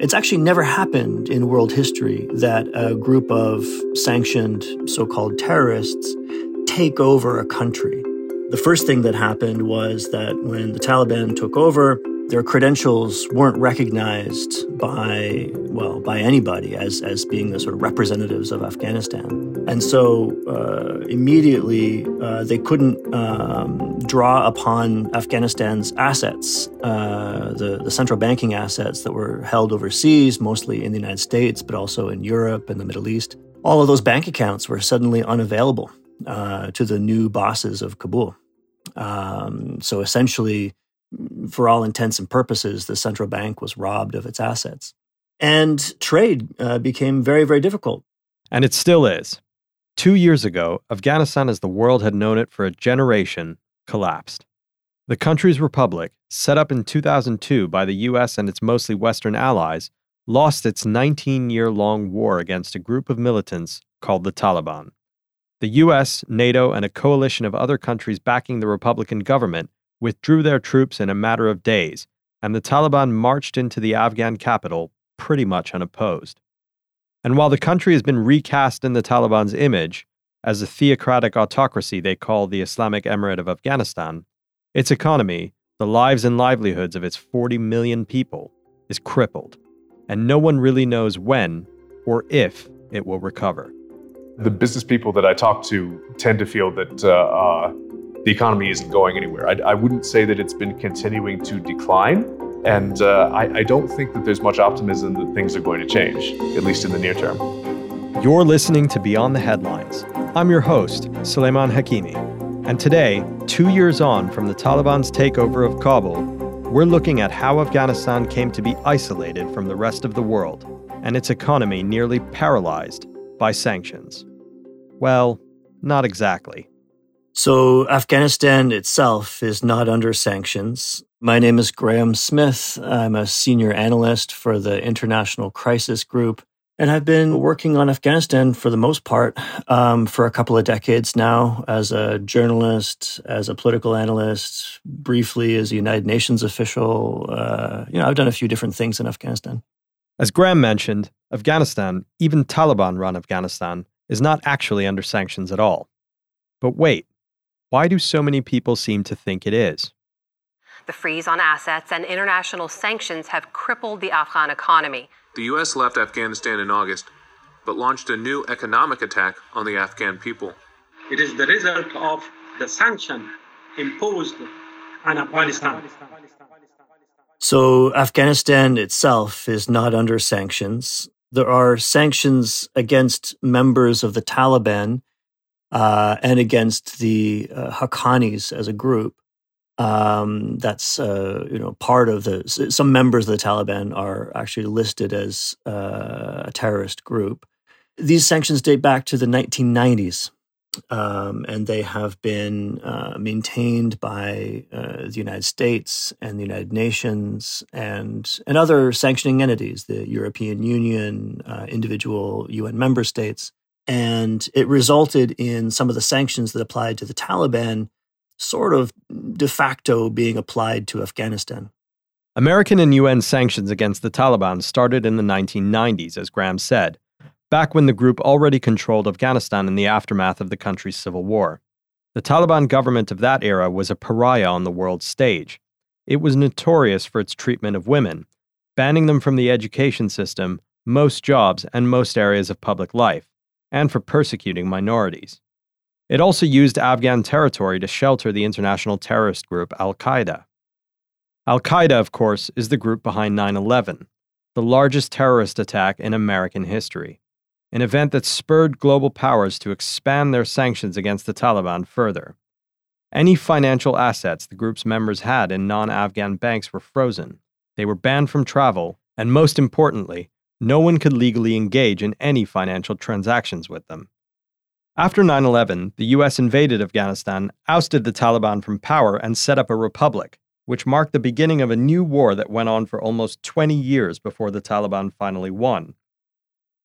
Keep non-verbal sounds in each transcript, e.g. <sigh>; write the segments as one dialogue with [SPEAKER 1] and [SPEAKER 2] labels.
[SPEAKER 1] It's actually never happened in world history that a group of sanctioned so called terrorists take over a country. The first thing that happened was that when the Taliban took over, their credentials weren't recognized by well by anybody as as being the sort of representatives of Afghanistan, and so uh, immediately uh, they couldn't um, draw upon Afghanistan's assets, uh, the the central banking assets that were held overseas, mostly in the United States, but also in Europe and the Middle East. All of those bank accounts were suddenly unavailable uh, to the new bosses of Kabul. Um, so essentially for all intents and purposes, the central bank was robbed of its assets. And trade uh, became very, very difficult.
[SPEAKER 2] And it still is. Two years ago, Afghanistan, as the world had known it for a generation, collapsed. The country's republic, set up in 2002 by the US and its mostly Western allies, lost its 19 year long war against a group of militants called the Taliban. The US, NATO, and a coalition of other countries backing the Republican government withdrew their troops in a matter of days, and the Taliban marched into the Afghan capital pretty much unopposed. And while the country has been recast in the Taliban's image as a theocratic autocracy they call the Islamic Emirate of Afghanistan, its economy, the lives and livelihoods of its 40 million people, is crippled, and no one really knows when or if it will recover.
[SPEAKER 3] The business people that I talk to tend to feel that uh, uh, the economy isn't going anywhere. I, I wouldn't say that it's been continuing to decline. And uh, I, I don't think that there's much optimism that things are going to change, at least in the near term.
[SPEAKER 2] You're listening to Beyond the Headlines. I'm your host, Sulaiman Hakemy. And today, two years on from the Taliban's takeover of Kabul, we're looking at how Afghanistan came to be isolated from the rest of the world and its economy nearly paralyzed by sanctions. Well, not exactly.
[SPEAKER 1] So, Afghanistan itself is not under sanctions. My name is Graeme Smith. I'm a senior analyst for the International Crisis Group. And I've been working on Afghanistan for the most part um, for a couple of decades now as a journalist, as a political analyst, briefly as a United Nations official. Uh, you know, I've done a few different things in Afghanistan.
[SPEAKER 2] As Graeme mentioned, Afghanistan, even Taliban run Afghanistan, is not actually under sanctions at all. But wait, why do so many people seem to think it is?
[SPEAKER 4] The freeze on assets and international sanctions have crippled the Afghan economy.
[SPEAKER 5] The U.S. left Afghanistan in August, but launched a new economic attack on the Afghan people.
[SPEAKER 6] It is the result of the sanction imposed on Afghanistan.
[SPEAKER 1] So, Afghanistan itself is not under sanctions. There are sanctions against members of the Taliban uh, and against the uh, Haqqanis as a group. Um, that's uh, you know part of the some members of the Taliban are actually listed as uh, a terrorist group. These sanctions date back to the 1990s, um, and they have been uh, maintained by uh, the United States and the United Nations and and other sanctioning entities, the European Union, individual UN member states. And it resulted in some of the sanctions that applied to the Taliban sort of de facto being applied to Afghanistan.
[SPEAKER 2] American and UN sanctions against the Taliban started in the 1990s, as Graeme said, back when the group already controlled Afghanistan in the aftermath of the country's civil war. The Taliban government of that era was a pariah on the world stage. It was notorious for its treatment of women, banning them from the education system, most jobs, and most areas of public life and for persecuting minorities. It also used Afghan territory to shelter the international terrorist group Al Qaeda. Al Qaeda, of course, is the group behind 9 11, the largest terrorist attack in American history, an event that spurred global powers to expand their sanctions against the Taliban further. Any financial assets the group's members had in non Afghan banks were frozen, they were banned from travel, and most importantly, no one could legally engage in any financial transactions with them. After 9 11, the US invaded Afghanistan, ousted the Taliban from power, and set up a republic, which marked the beginning of a new war that went on for almost 20 years before the Taliban finally won.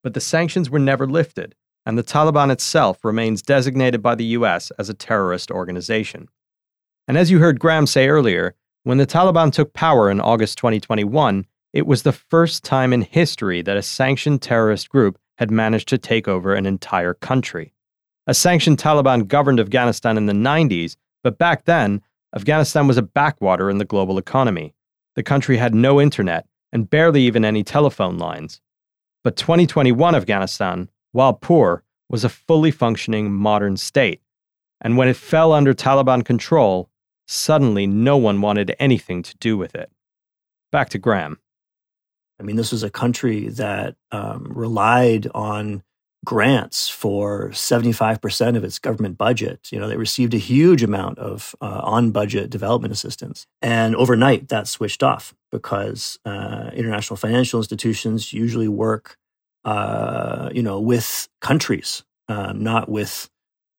[SPEAKER 2] But the sanctions were never lifted, and the Taliban itself remains designated by the US as a terrorist organization. And as you heard Graeme say earlier, when the Taliban took power in August 2021, It was the first time in history that a sanctioned terrorist group had managed to take over an entire country. A sanctioned Taliban governed Afghanistan in the 90s, but back then, Afghanistan was a backwater in the global economy. The country had no internet and barely even any telephone lines. But 2021 Afghanistan, while poor, was a fully functioning modern state. And when it fell under Taliban control, suddenly no one wanted anything to do with it. Back to Graeme.
[SPEAKER 1] I mean, this was a country that um, relied on grants for 75% of its government budget. You know, they received a huge amount of uh, on budget development assistance. And overnight, that switched off because uh, international financial institutions usually work, uh, you know, with countries, um, not with,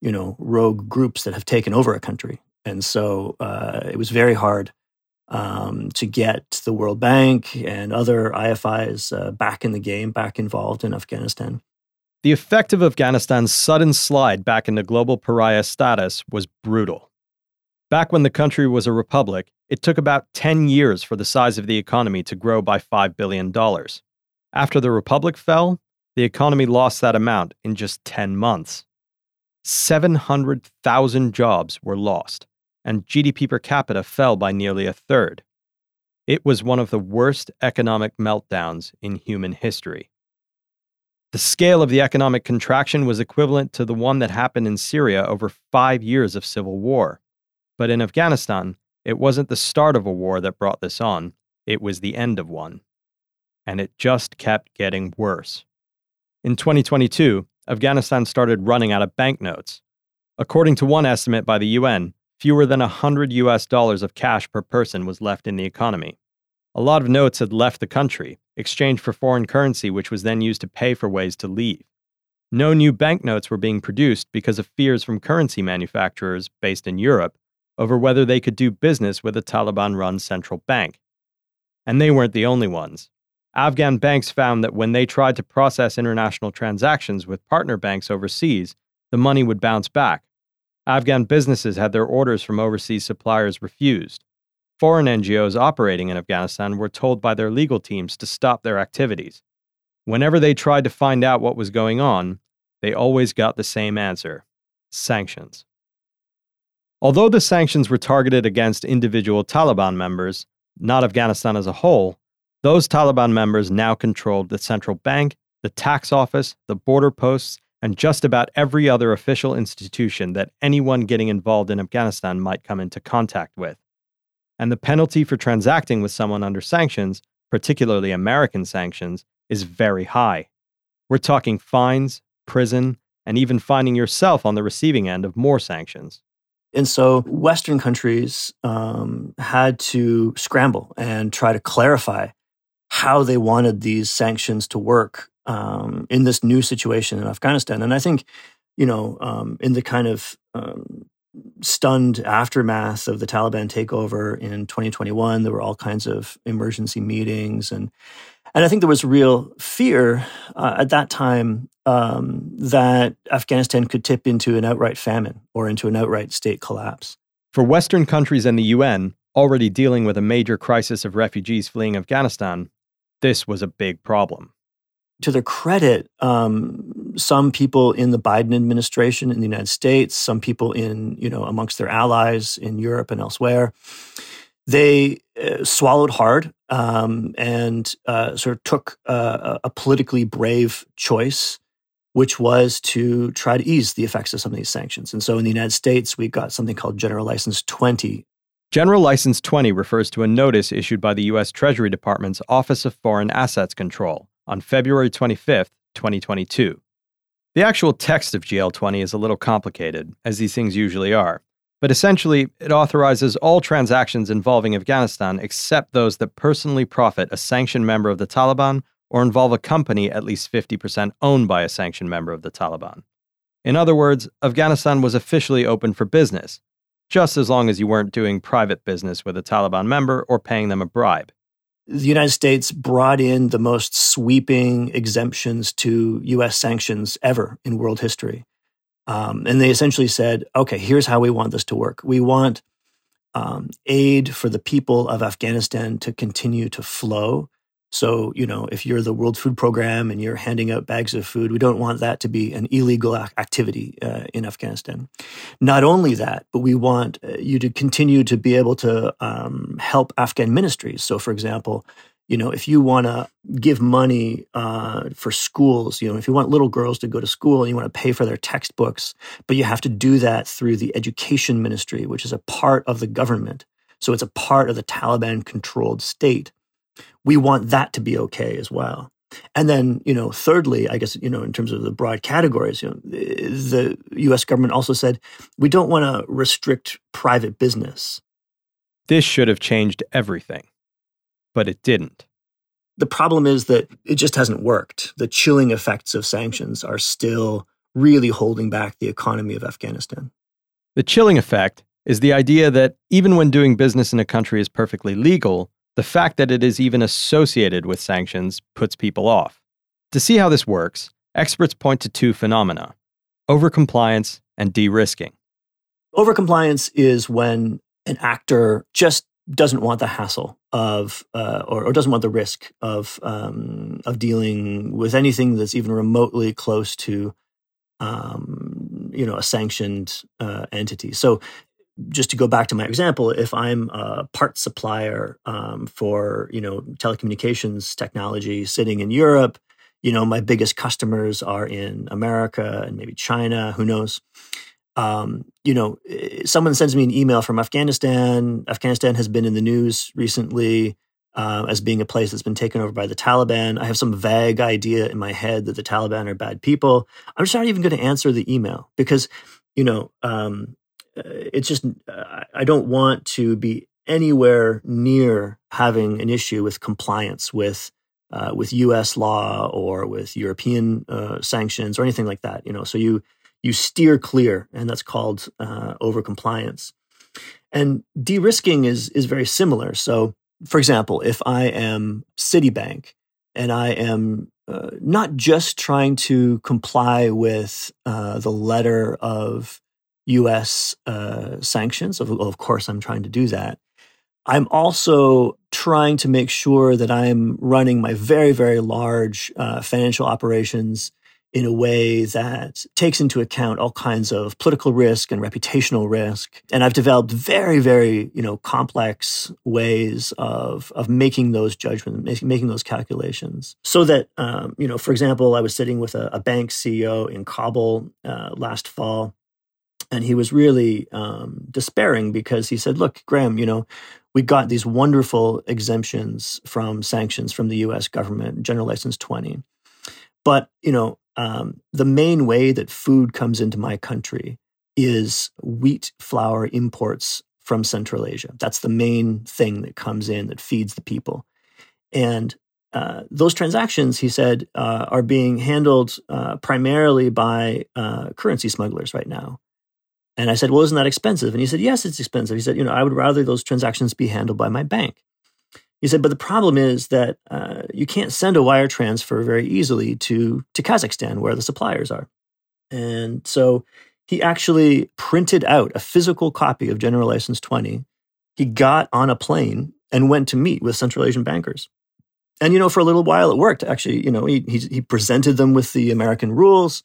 [SPEAKER 1] you know, rogue groups that have taken over a country. And so uh, it was very hard um, to get the World Bank and other IFIs uh, back in the game, back involved in Afghanistan.
[SPEAKER 2] The effect of Afghanistan's sudden slide back into global pariah status was brutal. Back when the country was a republic, it took about 10 years for the size of the economy to grow by $5 billion. After the republic fell, the economy lost that amount in just 10 months. 700,000 jobs were lost and GDP per capita fell by nearly a third. It was one of the worst economic meltdowns in human history. The scale of the economic contraction was equivalent to the one that happened in Syria over five years of civil war. But in Afghanistan, it wasn't the start of a war that brought this on, it was the end of one. And it just kept getting worse. In 2022, Afghanistan started running out of banknotes. According to one estimate by the UN, fewer than 100 US dollars of cash per person was left in the economy. A lot of notes had left the country, exchanged for foreign currency, which was then used to pay for ways to leave. No new banknotes were being produced because of fears from currency manufacturers based in Europe over whether they could do business with a Taliban run central bank. And they weren't the only ones. Afghan banks found that when they tried to process international transactions with partner banks overseas, the money would bounce back, Afghan businesses had their orders from overseas suppliers refused. Foreign NGOs operating in Afghanistan were told by their legal teams to stop their activities. Whenever they tried to find out what was going on, they always got the same answer sanctions. Although the sanctions were targeted against individual Taliban members, not Afghanistan as a whole, those Taliban members now controlled the central bank, the tax office, the border posts, and just about every other official institution that anyone getting involved in Afghanistan might come into contact with. And the penalty for transacting with someone under sanctions, particularly American sanctions, is very high. We're talking fines, prison, and even finding yourself on the receiving end of more sanctions.
[SPEAKER 1] And so Western countries um, had to scramble and try to clarify how they wanted these sanctions to work um, in this new situation in Afghanistan. And I think, you know, um, in the kind of um, stunned aftermath of the Taliban takeover in 2021, there were all kinds of emergency meetings and and I think there was real fear uh, at that time um, that Afghanistan could tip into an outright famine or into an outright state collapse.
[SPEAKER 2] For Western countries and the UN, already dealing with a major crisis of refugees fleeing Afghanistan, this was a big problem
[SPEAKER 1] to their credit, um, some people in the Biden administration in the United States, some people in you know amongst their allies in Europe and elsewhere, they uh, swallowed hard um, and uh, sort of took uh, a politically brave choice, which was to try to ease the effects of some of these sanctions. And so, in the United States, we got something called General License 20.
[SPEAKER 2] General License 20 refers to a notice issued by the U.S. Treasury Department's Office of Foreign Assets Control on February 25, 2022. The actual text of GL20 is a little complicated, as these things usually are, but essentially it authorizes all transactions involving Afghanistan except those that personally profit a sanctioned member of the Taliban or involve a company at least 50% owned by a sanctioned member of the Taliban. In other words, Afghanistan was officially open for business, just as long as you weren't doing private business with a Taliban member or paying them a bribe
[SPEAKER 1] the United States brought in the most sweeping exemptions to U.S. sanctions ever in world history. Um, and they essentially said, okay, here's how we want this to work. We want um, aid for the people of Afghanistan to continue to flow So, you know, if you're the World Food Program and you're handing out bags of food, we don't want that to be an illegal activity uh, in Afghanistan. Not only that, but we want uh, you to continue to be able to um, help Afghan ministries. So, for example, you know, if you want to give money uh, for schools, you know, if you want little girls to go to school and you want to pay for their textbooks, but you have to do that through the education ministry, which is a part of the government. So it's a part of the Taliban controlled state we want that to be okay as well. And then, you know, thirdly, I guess, you know, in terms of the broad categories, you know, the US government also said we don't want to restrict private business.
[SPEAKER 2] This should have changed everything, but it didn't.
[SPEAKER 1] The problem is that it just hasn't worked. The chilling effects of sanctions are still really holding back the economy of Afghanistan.
[SPEAKER 2] The chilling effect is the idea that even when doing business in a country is perfectly legal, the fact that it is even associated with sanctions puts people off. To see how this works, experts point to two phenomena overcompliance and de risking.
[SPEAKER 1] Overcompliance is when an actor just doesn't want the hassle of, uh, or, or, doesn't want the risk of, um, of dealing with anything that's even remotely close to, um, you know, a sanctioned uh, entity. So just to go back to my example, if I'm a part supplier um, for you know telecommunications technology sitting in Europe, you know my biggest customers are in America and maybe China. Who knows? Um, you know, eh, someone sends me an email from Afghanistan. Afghanistan has been in the news recently uh, as being a place that's been taken over by the Taliban. I have some vague idea in my head that the Taliban are bad people. I'm just not even going to answer the email because you know um, it's just I don't want to be anywhere near having an issue with compliance with uh, with U.S. law or with European uh, sanctions or anything like that. You know, so you you steer clear, and that's called uh, over compliance. And de-risking is is very similar. So, for example, if I am Citibank and I am uh, not just trying to comply with uh, the letter of US uh, sanctions. Of, of course, I'm trying to do that. I'm also trying to make sure that I'm running my very, very large uh, financial operations in a way that takes into account all kinds of political risk and reputational risk. And I've developed very, very, you know, complex ways of, of making those judgments, making those calculations. So that, um, you know, for example, I was sitting with a, a bank CEO in Kabul uh, last fall and he was really um, despairing because he said, "Look, Graeme, you know, we got these wonderful exemptions from sanctions from the U.S. government, General License 20, but you know, um, the main way that food comes into my country is wheat flour imports from Central Asia. That's the main thing that comes in that feeds the people, and uh, those transactions, he said, uh, are being handled uh, primarily by uh, currency smugglers right now. And I said, Well, isn't that expensive? And he said, Yes, it's expensive. He said, You know, I would rather those transactions be handled by my bank. He said, But the problem is that uh, you can't send a wire transfer very easily to, to Kazakhstan, where the suppliers are. And so he actually printed out a physical copy of General License 20. He got on a plane and went to meet with Central Asian bankers. And, you know, for a little while it worked. Actually, you know, he, he, he presented them with the American rules.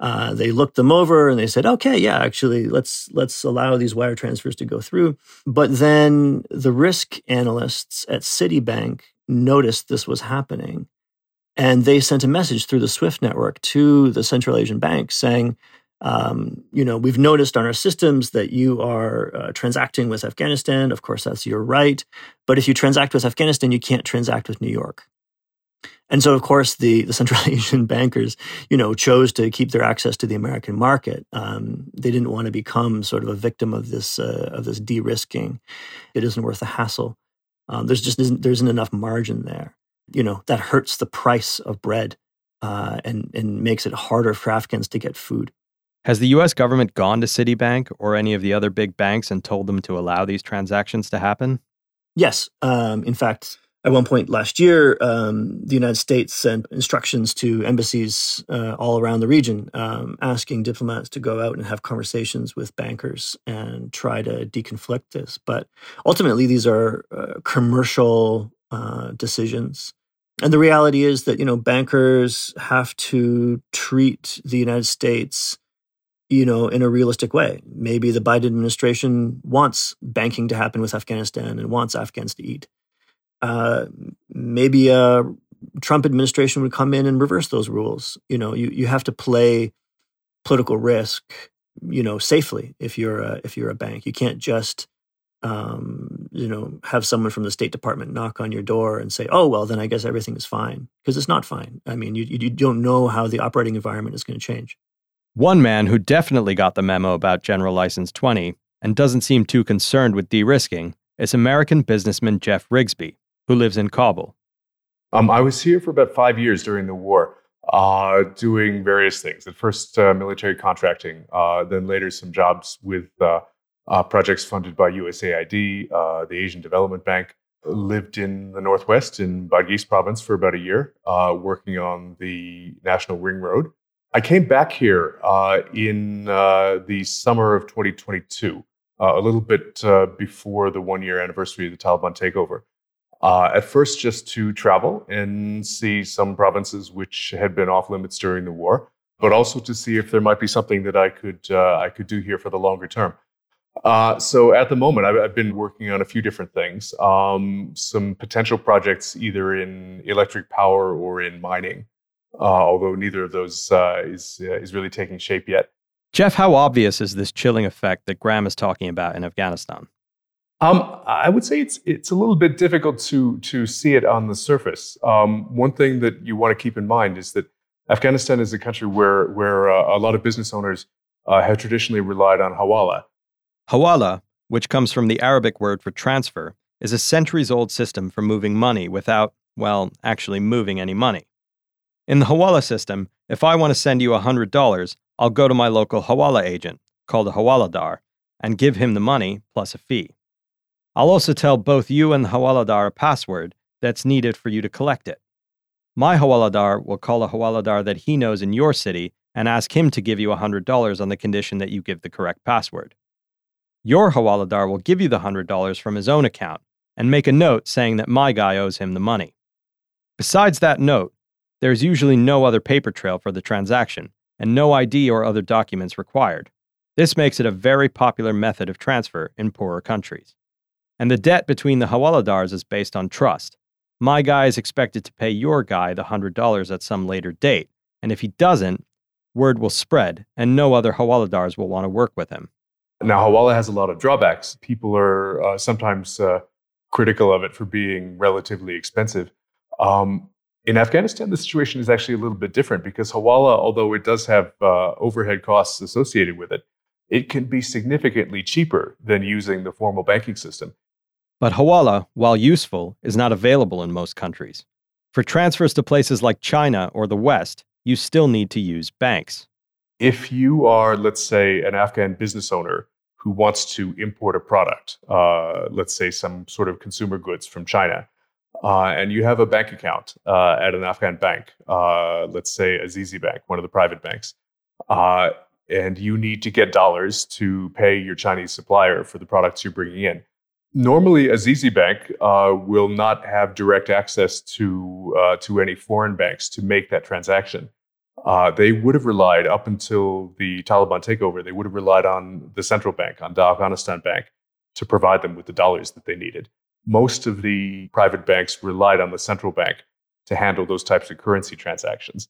[SPEAKER 1] Uh, they looked them over and they said, "Okay, yeah, actually, let's let's allow these wire transfers to go through." But then the risk analysts at Citibank noticed this was happening, and they sent a message through the SWIFT network to the Central Asian bank saying, um, "You know, we've noticed on our systems that you are uh, transacting with Afghanistan. Of course, that's your right, but if you transact with Afghanistan, you can't transact with New York." And so, of course, the, the Central <laughs> Asian bankers, you know, chose to keep their access to the American market. Um, they didn't want to become sort of a victim of this uh, of this de-risking. It isn't worth the hassle. Um, there's just isn't, there isn't enough margin there. You know, that hurts the price of bread uh, and and makes it harder for Afghans to get food.
[SPEAKER 2] Has the U.S. government gone to Citibank or any of the other big banks and told them to allow these transactions to happen?
[SPEAKER 1] Yes. Um, in fact, at one point last year, um, the United States sent instructions to embassies uh, all around the region, um, asking diplomats to go out and have conversations with bankers and try to deconflict this. But ultimately, these are uh, commercial uh, decisions. And the reality is that, you know, bankers have to treat the United States, you know, in a realistic way. Maybe the Biden administration wants banking to happen with Afghanistan and wants Afghans to eat. Uh, maybe a Trump administration would come in and reverse those rules. You know, you, you have to play political risk, you know, safely if you're a, if you're a bank. You can't just um, you know, have someone from the State Department knock on your door and say, "Oh, well, then I guess everything is fine," because it's not fine. I mean, you you don't know how the operating environment is going to change.
[SPEAKER 2] One man who definitely got the memo about General License 20 and doesn't seem too concerned with de-risking is American businessman Jeff Rigsby, who lives in Kabul.
[SPEAKER 3] Um, I was here for about five years during the war, uh, doing various things. At first, uh, military contracting, uh, then later some jobs with uh, uh, projects funded by USAID, uh, the Asian Development Bank. Lived in the Northwest in Badghis province for about a year, working on the National Ring Road. I came back here in the summer of 2022, uh, a little bit before the one year anniversary of the Taliban takeover. At first, just to travel and see some provinces which had been off limits during the war, but also to see if there might be something that I could I could do here for the longer term. Uh, so at the moment, I've, I've, been working on a few different things. Um, some potential projects either in electric power or in mining, uh, although neither of those uh, is uh, is really taking shape yet.
[SPEAKER 2] Jeff, how obvious is this chilling effect that Graeme is talking about in Afghanistan?
[SPEAKER 3] Um, I would say it's it's a little bit difficult to to see it on the surface. Um, one thing that you want to keep in mind is that Afghanistan is a country where where uh, a lot of business owners uh, have traditionally relied on hawala.
[SPEAKER 2] Hawala, which comes from the Arabic word for transfer, is a centuries old system for moving money without, well, actually moving any money. In the Hawala system, if I want to send you $100, I'll go to my local Hawala agent, called a Hawaladar, and give him the money plus a fee. I'll also tell both you and the Hawaladar a password that's needed for you to collect it. My Hawaladar will call a Hawaladar that he knows in your city and ask him to give you $100 on the condition that you give the correct password. Your Hawaladar will give you the $100 from his own account and make a note saying that my guy owes him the money. Besides that note, there is usually no other paper trail for the transaction and no ID or other documents required. This makes it a very popular method of transfer in poorer countries. And the debt between the Hawaladars is based on trust. My guy is expected to pay your guy the $100 at some later date, and if he doesn't, word will spread and no other Hawaladars will want to work with him.
[SPEAKER 3] Now, Hawala has a lot of drawbacks. People are uh, sometimes uh, critical of it for being relatively expensive. Um, in Afghanistan, the situation is actually a little bit different because Hawala, although it does have uh, overhead costs associated with it, it can be significantly cheaper than using the formal banking system.
[SPEAKER 2] But Hawala, while useful, is not available in most countries. For transfers to places like China or the West, you still need to use banks
[SPEAKER 3] if you are, let's say, an Afghan business owner who wants to import a product, uh, let's say some sort of consumer goods from China, uh, and you have a bank account uh, at an Afghan bank, uh, let's say Azizi Bank, one of the private banks, uh, and you need to get dollars to pay your Chinese supplier for the products you're bringing in. Normally, Azizi Bank uh, will not have direct access to to any foreign banks to make that transaction uh, they would have relied up until the Taliban takeover. They would have relied on the central bank, on the Afghanistan Bank, to provide them with the dollars that they needed. Most of the private banks relied on the central bank to handle those types of currency transactions.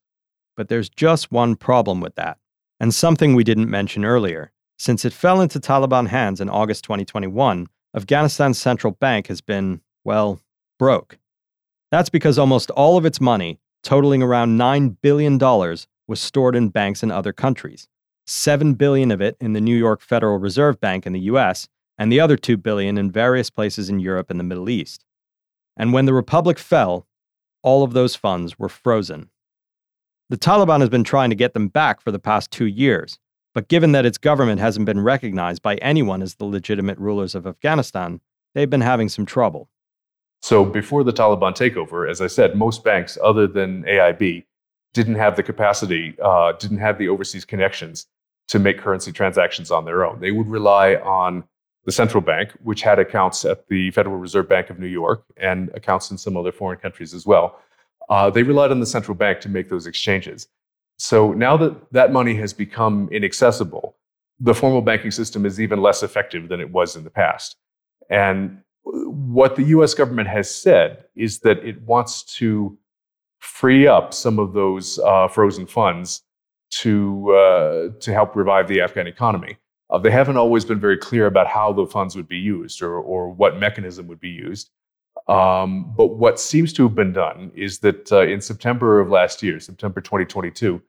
[SPEAKER 2] But there's just one problem with that, and something we didn't mention earlier. Since it fell into Taliban hands in August 2021, Afghanistan's central bank has been, well, broke. That's because almost all of its money totaling around $9 billion, was stored in banks in other countries. 7 billion of it in the New York Federal Reserve Bank in the US, and the other 2 billion in various places in Europe and the Middle East. And when the republic fell, all of those funds were frozen. The Taliban has been trying to get them back for the past 2 years, but given that its government hasn't been recognized by anyone as the legitimate rulers of Afghanistan, they've been having some trouble.
[SPEAKER 3] So before the Taliban takeover, as I said, most banks other than AIB didn't have the capacity, uh, didn't have the overseas connections to make currency transactions on their own. They would rely on the central bank, which had accounts at the Federal Reserve Bank of New York and accounts in some other foreign countries as well. uh, they relied on the central bank to make those exchanges. So now that that money has become inaccessible, the formal banking system is even less effective than it was in the past. And what the US government has said is that it wants to free up some of those uh, frozen funds to, uh, to help revive the Afghan economy. Uh, they haven't always been very clear about how the funds would be used or, or what mechanism would be used. Um, but what seems to have been done is that uh, in September of last year, September 2022,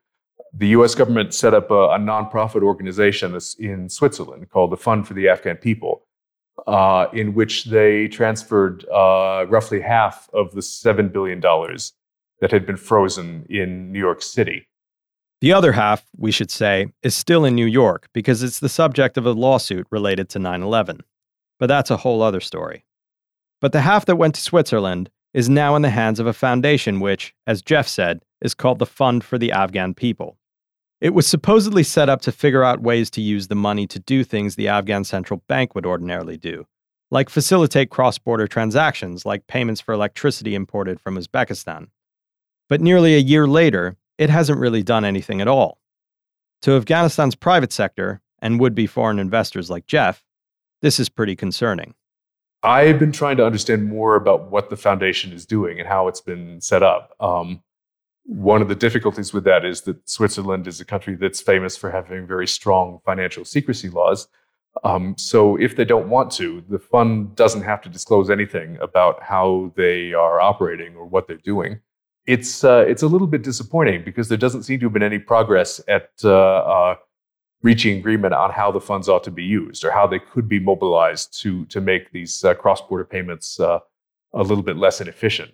[SPEAKER 3] the US government set up a, a nonprofit organization in Switzerland called the Fund for the Afghan People, uh, in which they transferred uh, roughly half of the $7 billion that had been frozen in New York City.
[SPEAKER 2] The other half, we should say, is still in New York because it's the subject of a lawsuit related to 9 11. But that's a whole other story. But the half that went to Switzerland is now in the hands of a foundation which, as Jeff said, is called the Fund for the Afghan People. It was supposedly set up to figure out ways to use the money to do things the Afghan central bank would ordinarily do, like facilitate cross border transactions like payments for electricity imported from Uzbekistan. But nearly a year later, it hasn't really done anything at all. To Afghanistan's private sector and would be foreign investors like Jeff, this is pretty concerning.
[SPEAKER 3] I've been trying to understand more about what the foundation is doing and how it's been set up. Um, one of the difficulties with that is that Switzerland is a country that's famous for having very strong financial secrecy laws. Um, so if they don't want to, the fund doesn't have to disclose anything about how they are operating or what they're doing. It's uh, it's a little bit disappointing because there doesn't seem to have been any progress at uh, uh, reaching agreement on how the funds ought to be used or how they could be mobilized to to make these uh, cross border payments uh, a little bit less inefficient.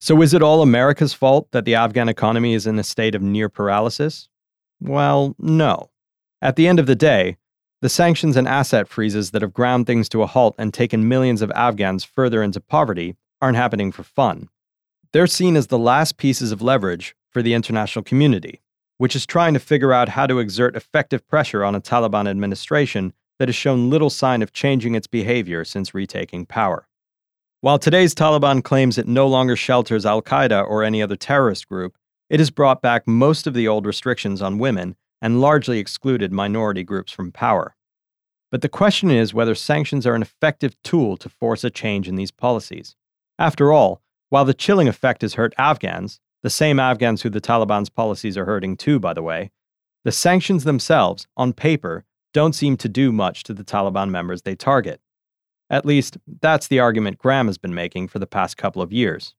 [SPEAKER 2] So, is it all America's fault that the Afghan economy is in a state of near paralysis? Well, no. At the end of the day, the sanctions and asset freezes that have ground things to a halt and taken millions of Afghans further into poverty aren't happening for fun. They're seen as the last pieces of leverage for the international community, which is trying to figure out how to exert effective pressure on a Taliban administration that has shown little sign of changing its behavior since retaking power. While today's Taliban claims it no longer shelters Al Qaeda or any other terrorist group, it has brought back most of the old restrictions on women and largely excluded minority groups from power. But the question is whether sanctions are an effective tool to force a change in these policies. After all, while the chilling effect has hurt Afghans, the same Afghans who the Taliban's policies are hurting too, by the way, the sanctions themselves, on paper, don't seem to do much to the Taliban members they target. At least, that's the argument Graeme has been making for the past couple of years.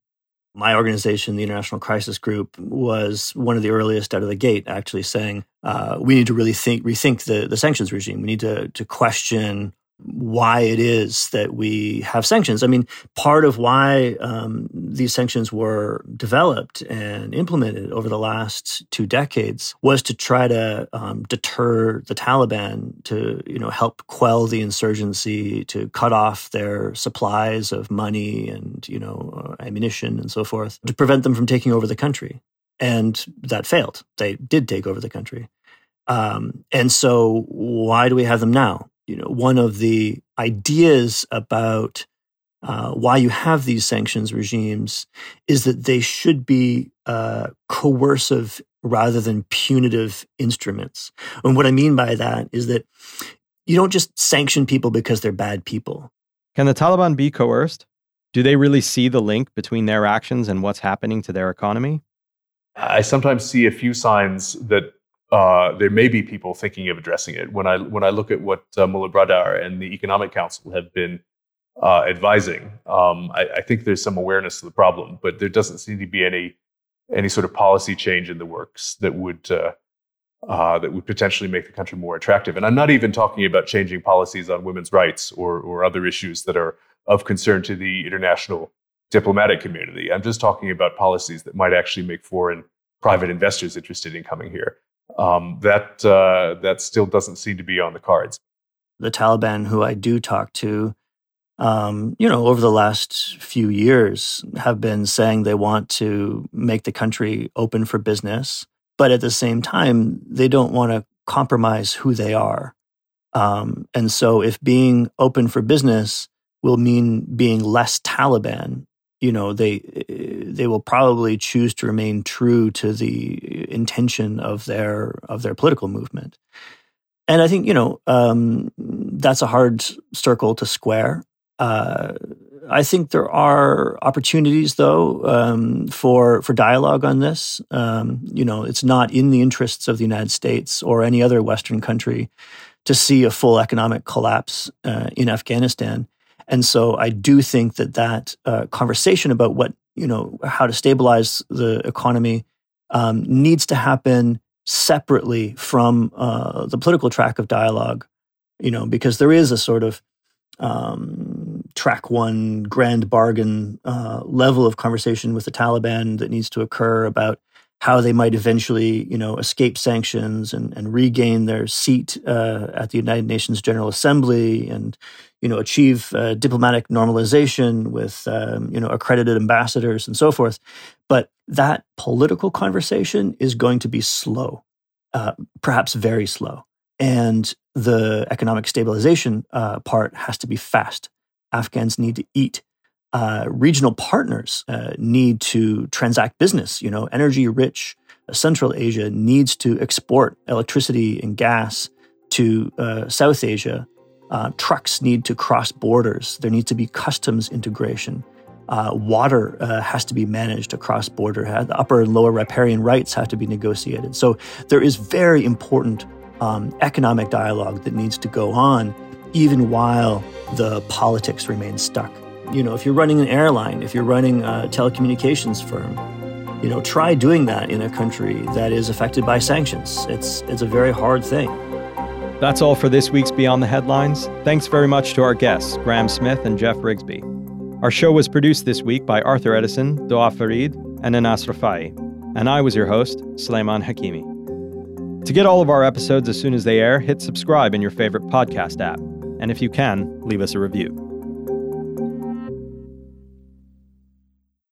[SPEAKER 1] My organization, the International Crisis Group, was one of the earliest out of the gate, actually saying uh, we need to really think, rethink the, the sanctions regime. We need to, to question why it is that we have sanctions. I mean, part of why um, these sanctions were developed and implemented over the last two decades was to try to um, deter the Taliban, to you know help quell the insurgency, to cut off their supplies of money and you know uh, ammunition and so forth, to prevent them from taking over the country. And that failed. They did take over the country. Um, and so, why do we have them now? You know, one of the ideas about uh, why you have these sanctions regimes is that they should be uh, coercive rather than punitive instruments. And what I mean by that is that you don't just sanction people because they're bad people.
[SPEAKER 2] Can the Taliban be coerced? Do they really see the link between their actions and what's happening to their economy?
[SPEAKER 3] I sometimes see a few signs that uh, there may be people thinking of addressing it. When I when I look at what uh, Mullah Baradar and the Economic Council have been uh, advising, um, I, I, think there's some awareness of the problem, but there doesn't seem to be any any sort of policy change in the works that would uh, uh, that would potentially make the country more attractive. And I'm not even talking about changing policies on women's rights or or other issues that are of concern to the international diplomatic community. I'm just talking about policies that might actually make foreign private investors interested in coming here um, that uh, that still doesn't seem to be on the cards.
[SPEAKER 1] The Taliban, who I do talk to, um, you know, over the last few years, have been saying they want to make the country open for business, but at the same time, they don't want to compromise who they are. Um, and so, if being open for business will mean being less Taliban, you know they they will probably choose to remain true to the intention of their of their political movement. And I think you know um, that's a hard circle to square. Uh, I think there are opportunities, though, um, for for dialogue on this. Um, you know, it's not in the interests of the United States or any other Western country to see a full economic collapse uh, in Afghanistan. And so, I do think that that uh, conversation about what you know how to stabilize the economy um, needs to happen separately from uh, the political track of dialogue. You know, because there is a sort of um, track one grand bargain uh, level of conversation with the Taliban that needs to occur about how they might eventually, you know, escape sanctions and, and regain their seat uh, at the United Nations General Assembly and, you know, achieve uh, diplomatic normalization with, um, you know, accredited ambassadors and so forth. But that political conversation is going to be slow, uh, perhaps very slow. And the economic stabilization uh, part has to be fast. Afghans need to eat. Uh, regional partners uh, need to transact business. You know, energy rich uh, Central Asia needs to export electricity and gas to uh, South Asia. Uh, trucks need to cross borders. There needs to be customs integration. water has to be managed across border. The upper and lower riparian rights have to be negotiated. So there is very important um, economic dialogue that needs to go on, even while the politics remain stuck. You know, if you're running an airline, if you're running a telecommunications firm, you know, try doing that in a country that is affected by sanctions. It's it's a very hard thing.
[SPEAKER 2] That's all for this week's Beyond the Headlines. Thanks very much to our guests, Graeme Smith and Jeff Rigsby. Our show was produced this week by Arthur Edison, Doa Farid, and Anas Rafai. And I was your host, Sulaiman Hakemy. To get all of our episodes as soon as they air, hit subscribe in your favorite podcast app. And if you can, leave us a review.